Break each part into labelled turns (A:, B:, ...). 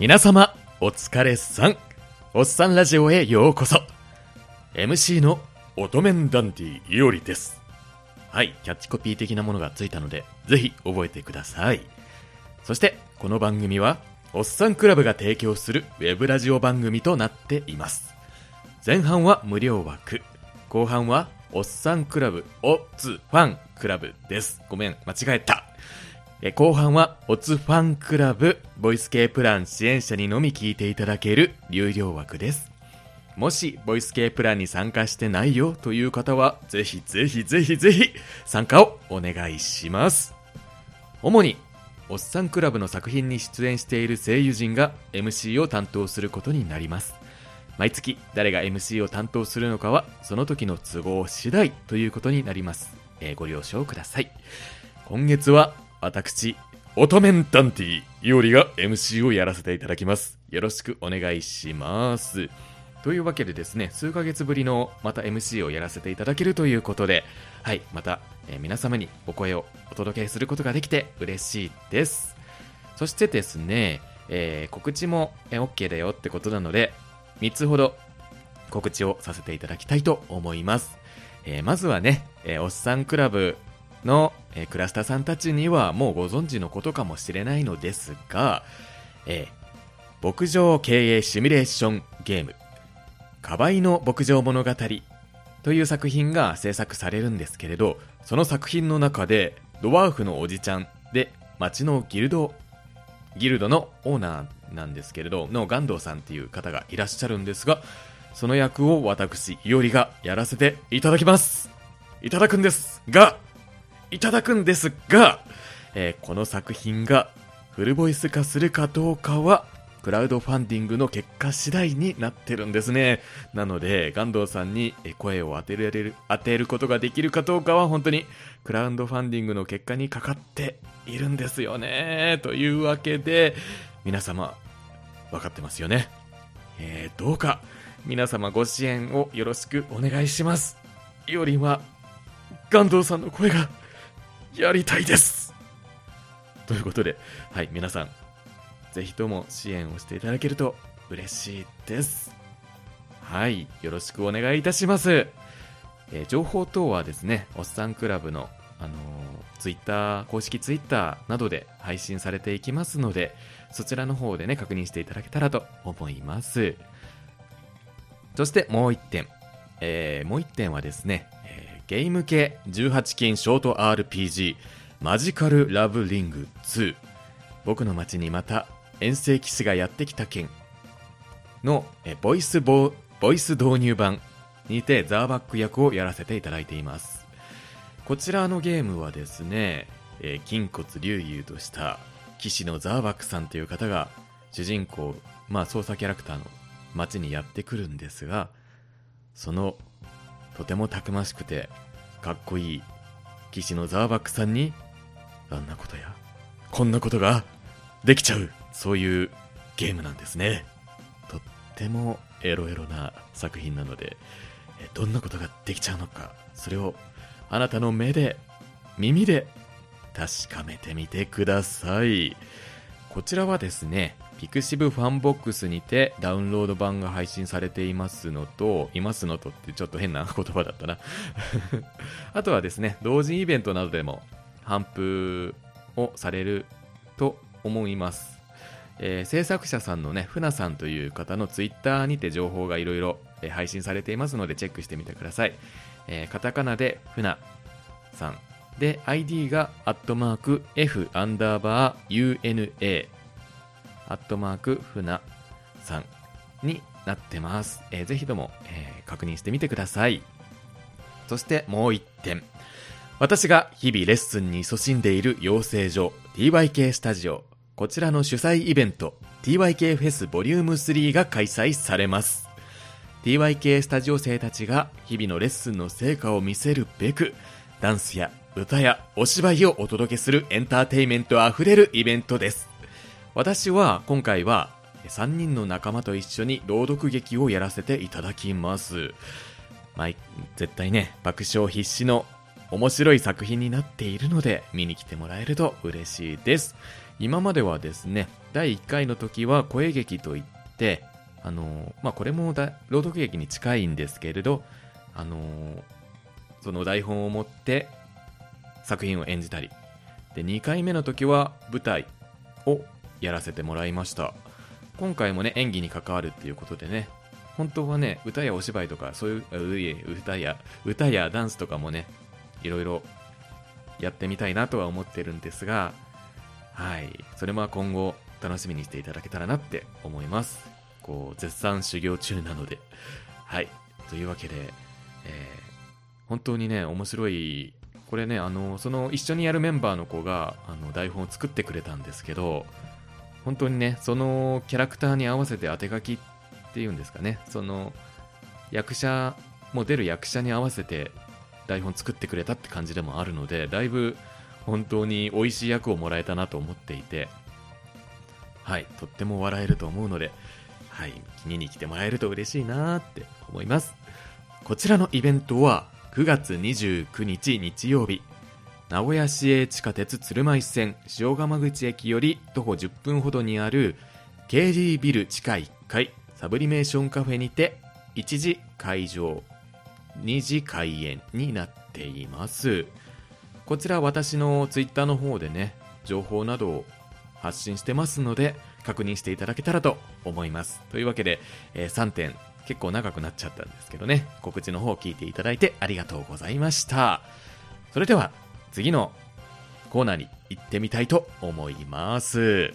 A: 皆様、お疲れさん。おっさんラジオへようこそ。MC の乙女ダンディいおりです。はい、キャッチコピー的なものがついたので、ぜひ覚えてください。そして、この番組は、おっさんクラブが提供するウェブラジオ番組となっています。前半は無料枠、後半はおっさんクラブ、おつファンクラブです。ごめん、間違えた。後半は、おつファンクラブ、ボイス系プラン支援者にのみ聞いていただける有料枠です。もし、ボイス系プランに参加してないよという方は、ぜひぜひぜひぜひ、参加をお願いします。主に、おっさんクラブの作品に出演している声優陣が MC を担当することになります。毎月誰が MC を担当するのかはその時の都合次第ということになります。えーご了承ください。今月は私、オトメンダンティいおりが MC をやらせていただきます。よろしくお願いします。というわけでですね、数ヶ月ぶりのまた MC をやらせていただけるということで、はい、また、えー皆様にお声をお届けすることができて嬉しいです。そしてですね、えー告知もえー OK だよってことなので、3つほど告知をさせていただきたいと思います。えーまずはね、えおっさんクラブの、クラスターさんたちにはもうご存知のことかもしれないのですが、えー牧場経営シミュレーションゲーム、カバイの牧場物語という作品が制作されるんですけれど、その作品の中で、ドワーフのおじちゃんで、町のギルド、ギルドのオーナーなんですけれど、のガンドウさんっていう方がいらっしゃるんですが、その役を私、いおりがやらせていただきます。いただくんですが、いただくんですが、えーこの作品がフルボイス化するかどうかは、クラウドファンディングの結果次第になってるんですね。なので、ガンドウさんに声を当てられる、当てることができるかどうかは本当にクラウドファンディングの結果にかかっているんですよね。というわけで、皆様、分かってますよね。えー、どうか、皆様ご支援をよろしくお願いします。よりは、ガンドウさんの声が、やりたいです。ということで、はい、皆さん、ぜひとも支援をしていただけると嬉しいです。はい、よろしくお願いいたします。えー情報等はですね、おっさんクラブの、あのツイッター、公式ツイッターなどで配信されていきますので、そちらの方でね、確認していただけたらと思います。そしてもう一点、えーもう一点はですね、ゲーム系18金ショート RPG マジカルラブリング2僕の街にまた遠征騎士がやってきた件のえボイスボボイス導入版にてザーバック役をやらせていただいています。こちらのゲームはですね、え筋骨隆々とした騎士のザーバックさんという方が主人公、まあ操作キャラクターの街にやってくるんですがそのとてもたくましくてかっこいい騎士のザーバックさんにあんなことやこんなことができちゃうそういうゲームなんですね。とってもエロエロな作品なのでどんなことができちゃうのかそれをあなたの目で耳で確かめてみてください。こちらはですねピクシブファンボックスにてダウンロード版が配信されていますのといますのとってちょっと変な言葉だったな。あとはですね同人イベントなどでも頒布をされると思います、えー制作者さんのね船さんという方のツイッターにて情報がいろいろ配信されていますのでチェックしてみてください、えーカタカナで船さん。で ID がアットマーク F アンダーバー UNA アットマーク船さんになってます、えーぜひとも、えー確認してみてください。そしてもう一点。私が日々レッスンに勤しんでいる養成所 TYK スタジオ。こちらの主催イベント TYK フェスボリューム3が開催されます。TYK スタジオ生たちが日々のレッスンの成果を見せるべくダンスや歌やお芝居をお届けするエンターテイメントあふれるイベントです。私は今回は3人の仲間と一緒に朗読劇をやらせていただきます。まあ、絶対ね、爆笑必至の面白い作品になっているので見に来てもらえると嬉しいです今まではですね第1回の時は声劇といってあのまあこれも朗読劇に近いんですけれどあのその台本を持って作品を演じたりで2回目の時は舞台をやらせてもらいました。今回もね演技に関わるっていうことでね本当はね歌やお芝居とかそういう歌や歌やダンスとかもねいろいろやってみたいなとは思ってるんですがはい。それも今後楽しみにしていただけたらなって思います。こう絶賛修行中なので。はい。というわけで、えー、本当にね面白いこれねあのその一緒にやるメンバーの子があの台本を作ってくれたんですけど本当にねそのキャラクターに合わせて当て書きっていうんですかね。その役者も出る役者に合わせて台本作ってくれたって感じでもあるのでだいぶ本当に美味しい役をもらえたなと思っていて。はいとっても笑えると思うのではい見に来てもらえると嬉しいなって思います。こちらのイベントは9月29日日曜日。名古屋市営地下鉄鶴舞線塩釜口駅より徒歩10分ほどにある KD ビル地下1階サブリメーションカフェにて1時開場2時開演になっていますこちら私のツイッターの方でね情報などを発信してますので確認していただけたらと思いますというわけで、えー、3点結構長くなっちゃったんですけどね告知の方を聞いていただいてありがとうございましたそれでは次のコーナーに行ってみたいと思います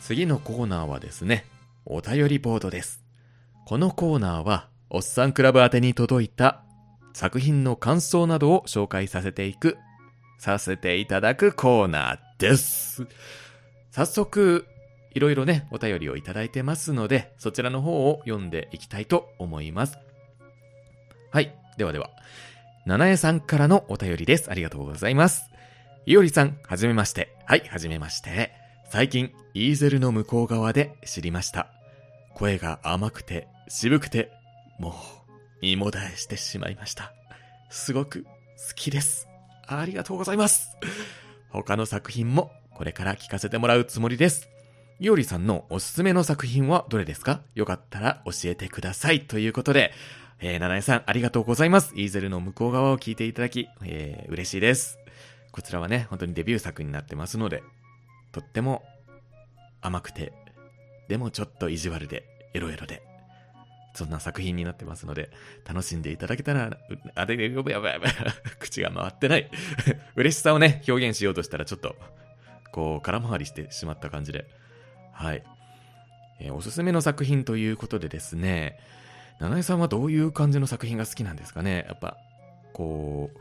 A: 次のコーナーはですねお便りボードですこのコーナーはおっさんクラブ宛に届いた作品の感想などを紹介させていく、させていただくコーナーです。早速、いろいろね、お便りをいただいてますので、そちらの方を読んでいきたいと思います。はい。ではでは、七重さんからのお便りです。ありがとうございます。いおりさん、はじめまして。はい、はじめまして。最近、イーゼルの向こう側で知りました。声が甘くて、渋くて、もう、芋だえしてしまいました。すごく好きです。ありがとうございます。他の作品もこれから聞かせてもらうつもりです。いおりさんのおすすめの作品はどれですか？よかったら教えてください。ということで、えー、七重さんありがとうございます。イーゼルの向こう側を聞いていただき、えー、嬉しいです。こちらはね、本当にデビュー作になってますので、とっても甘くて、でもちょっと意地悪で、エロエロで、そんな作品になってますので、楽しんでいただけたら、あれ、やばいやばいやばい、口が回ってない 嬉しさをね、表現しようとしたらちょっと、こう、空回りしてしまった感じで。はい。えー、おすすめの作品ということでですね、七重さんはどういう感じの作品が好きなんですかね？やっぱ、こう、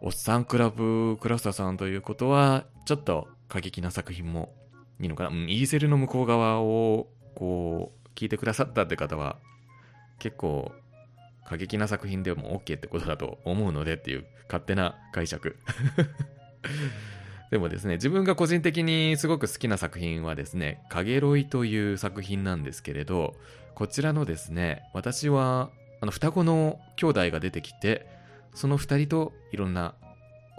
A: おっさんクラブクラスターさんということは、ちょっと過激な作品もいいのかな？うん、イーゼルの向こう側を、こう、聞いてくださったって方は、結構過激な作品でも OK ってことだと思うのでっていう勝手な解釈。でもですね、自分が個人的にすごく好きな作品はですね、かげろいという作品なんですけれど、こちらのですね、私は、あの、双子の兄弟が出てきて、その二人といろんな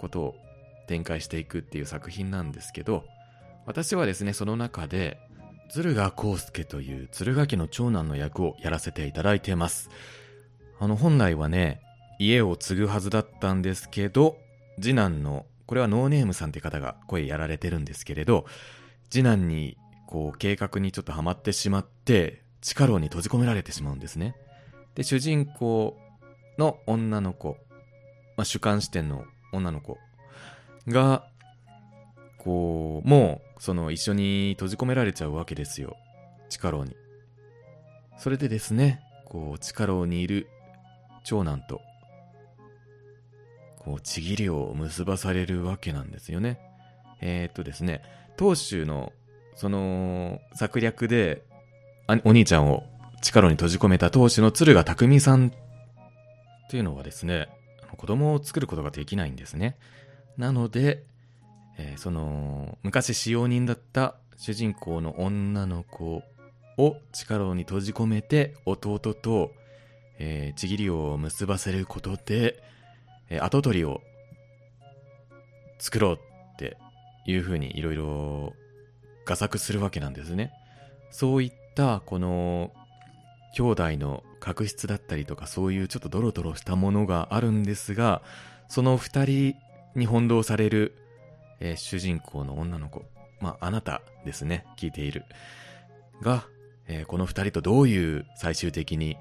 A: ことを展開していくっていう作品なんですけど、私はですね、その中で、鶴賀康介という鶴ヶ家の長男の役をやらせていただいてます。あの、本来はね、家を継ぐはずだったんですけど、次男の、これはノーネームさんって方が声やられてるんですけれど、次男に、こう、計画にちょっとハマってしまって、地下牢に閉じ込められてしまうんですね。で、主人公の女の子、まあ、主観視点の女の子が、こう、もう、その一緒に閉じ込められちゃうわけですよ。地下牢に。それでですね、こう、地下牢にいる長男と、こう、ちぎりを結ばされるわけなんですよね。えー、っとですね、当主の、その、策略で、お兄ちゃんを地下牢に閉じ込めた当主の鶴賀匠さんっていうのはですね、子供を作ることができないんですね。なので、えー、その昔使用人だった主人公の女の子を地下牢に閉じ込めて弟と、えー、ちぎりを結ばせることで、跡取りを作ろうっていうふうにいろいろ画策するわけなんですね。そういったこの兄弟の確執だったりとかそういうちょっとドロドロしたものがあるんですがその二人に翻弄される、えー、主人公の女の子まああなたですね聞いているが、えー、この二人とどういう最終的に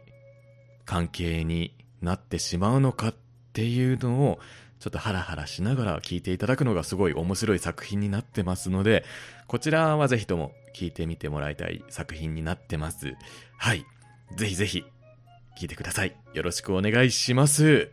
A: 関係になってしまうのかっっていうのをちょっとハラハラしながら聞いていただくのがすごい面白い作品になってますので、こちらはぜひとも聞いてみてもらいたい作品になってます。はい。ぜひぜひ聞いてください。よろしくお願いします。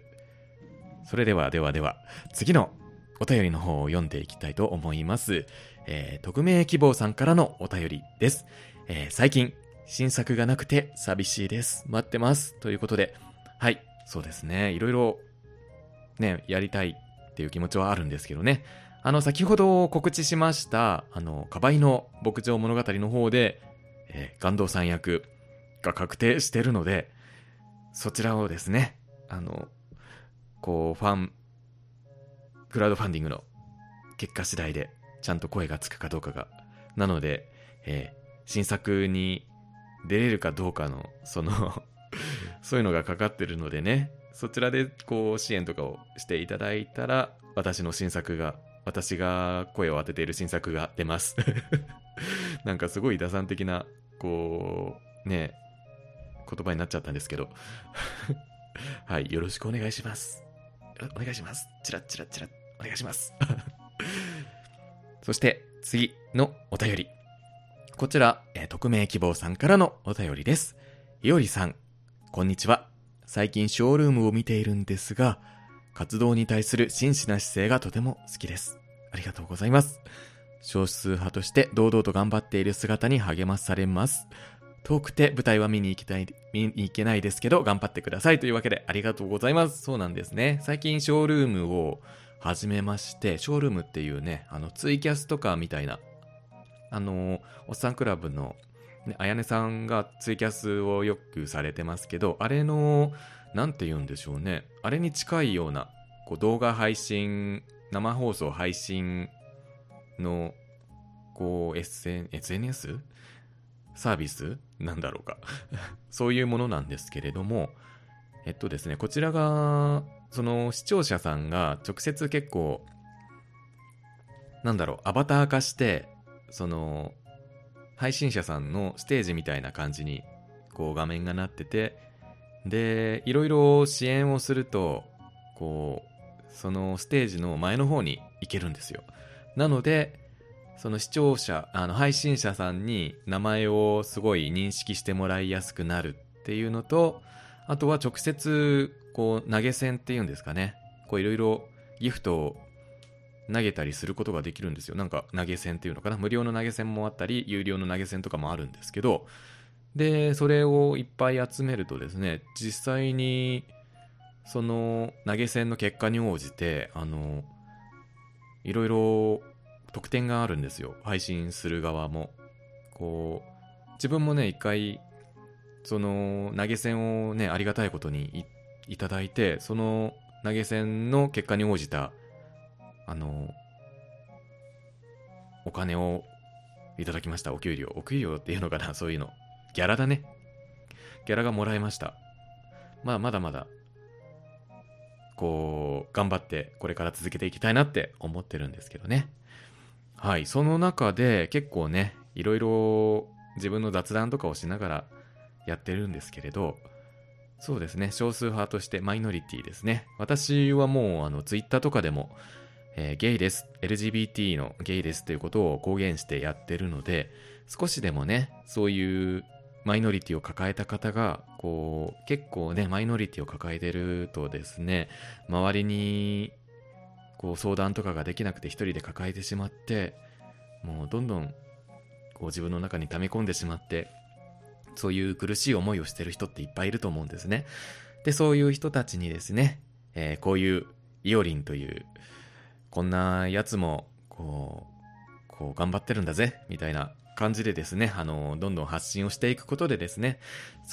A: それではではでは、次のお便りの方を読んでいきたいと思います。えー、匿名希望さんからのお便りです。えー、最近、新作がなくて寂しいです。待ってます。ということで、はい、そうですね。いろいろね、やりたいっていう気持ちはあるんですけどね。あの、先ほど告知しました、あの、カバイの牧場物語の方で、えー、岩道さん役が確定してるので、そちらをですね、あの、こう、ファン、クラウドファンディングの結果次第で、ちゃんと声がつくかどうかが。なので、えー、新作に出れるかどうかの、その そういうのがかかってるのでね、そちらでこう支援とかをしていただいたら、私の新作が、私が声を当てている新作が出ます。なんかすごい打算的な、こう、ね、言葉になっちゃったんですけど。はい、よろしくお願いします。お願いします。チラッチラッチラッ、お願いします。そして次のお便り。こちら、え、匿名希望さんからのお便りです。いおりさん、こんにちは。最近ショールームを見ているんですが、活動に対する真摯な姿勢がとても好きです。ありがとうございます。少数派として堂々と頑張っている姿に励まされます。遠くて舞台は見に行きたい、見に行けないですけど、頑張ってくださいというわけでありがとうございます。そうなんですね。最近ショールームを始めまして、ショールームっていうね、あのツイキャスとかみたいな、あの、おっさんクラブのね、あやねさんがツイキャスをよくされてますけど、あれの、なんて言うんでしょうね。あれに近いような、こう動画配信、生放送配信の、こう、SN、SNS? サービス？なんだろうか そういうものなんですけれども、えっとですね、こちらが、その視聴者さんが直接結構、なんだろう、アバター化して、その、配信者さんのステージみたいな感じにこう画面がなっててでいろいろ支援をするとこうそのステージの前の方に行けるんですよ。なのでその視聴者あの配信者さんに名前をすごい認識してもらいやすくなるっていうのとあとは直接こう投げ銭っていうんですかね。こういろいろギフトを投げたりすることができるんですよ。なんか投げ銭っていうのかな。無料の投げ銭もあったり、有料の投げ銭とかもあるんですけど、で、それをいっぱい集めるとですね、実際に、その投げ銭の結果に応じて、あの、いろいろ特典があるんですよ。配信する側も。こう、自分もね、一回、その投げ銭をね、ありがたいことにいただいて、その投げ銭の結果に応じたあの、お金をいただきました。お給料。お給料っていうのかな？そういうの。ギャラだね。ギャラがもらえました。まあ、まだまだ、こう、頑張ってこれから続けていきたいなって思ってるんですけどね。はい。その中で結構ね、いろいろ自分の雑談とかをしながらやってるんですけれど、そうですね。少数派としてマイノリティですね。私はもう、あの、ツイッターとかでも、えー、ゲイです、LGBT のゲイですということを公言してやってるので、少しでもね、そういうマイノリティを抱えた方が、こう、結構ね、マイノリティを抱えてるとですね、周りに、こう、相談とかができなくて一人で抱えてしまって、もうどんどん、こう、自分の中に溜め込んでしまって、そういう苦しい思いをしてる人っていっぱいいると思うんですね。で、そういう人たちにですね、えー、こういうイオリンという、こんなやつも、こう、こう頑張ってるんだぜ、みたいな感じでですね、あの、どんどん発信をしていくことでですね、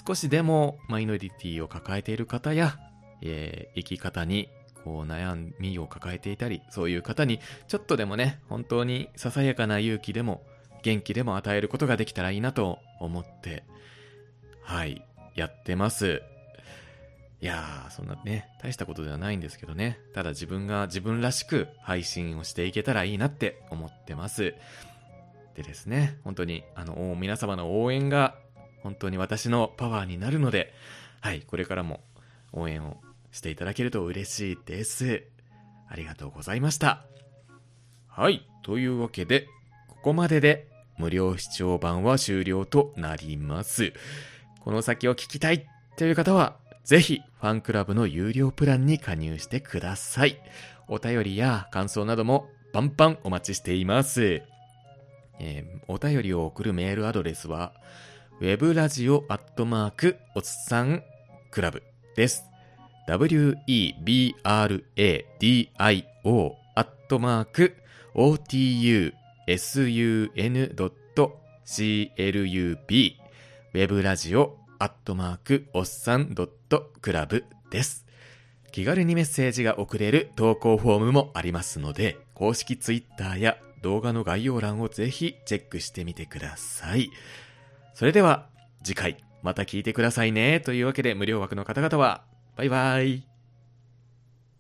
A: 少しでもマイノリティを抱えている方や、えー、生き方に、こう悩みを抱えていたり、そういう方にちょっとでもね、本当にささやかな勇気でも元気でも与えることができたらいいなと思って、はい、やってます。いやー、そんなね、大したことではないんですけどね。ただ自分が自分らしく配信をしていけたらいいなって思ってます。でですね、本当に、あの、皆様の応援が本当に私のパワーになるので、はい、これからも応援をしていただけると嬉しいです。ありがとうございました。はい、というわけで、ここまでで無料視聴版は終了となります。この先を聞きたいという方は、ぜひファンクラブの有料プランに加入してください。お便りや感想などもバンバンお待ちしています。えー、お便りを送るメールアドレスは、web ラジオアットマークおっさんクラブです。w-e-b-r-a-d-i-o アットマーク otusun.club ウェブラジオアットマークおっさんドットクラブです。気軽にメッセージが送れる投稿フォームもありますので、公式ツイッターや動画の概要欄をぜひチェックしてみてください。それでは次回また聞いてくださいね。というわけで無料枠の方々はバイバイ。